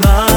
знаю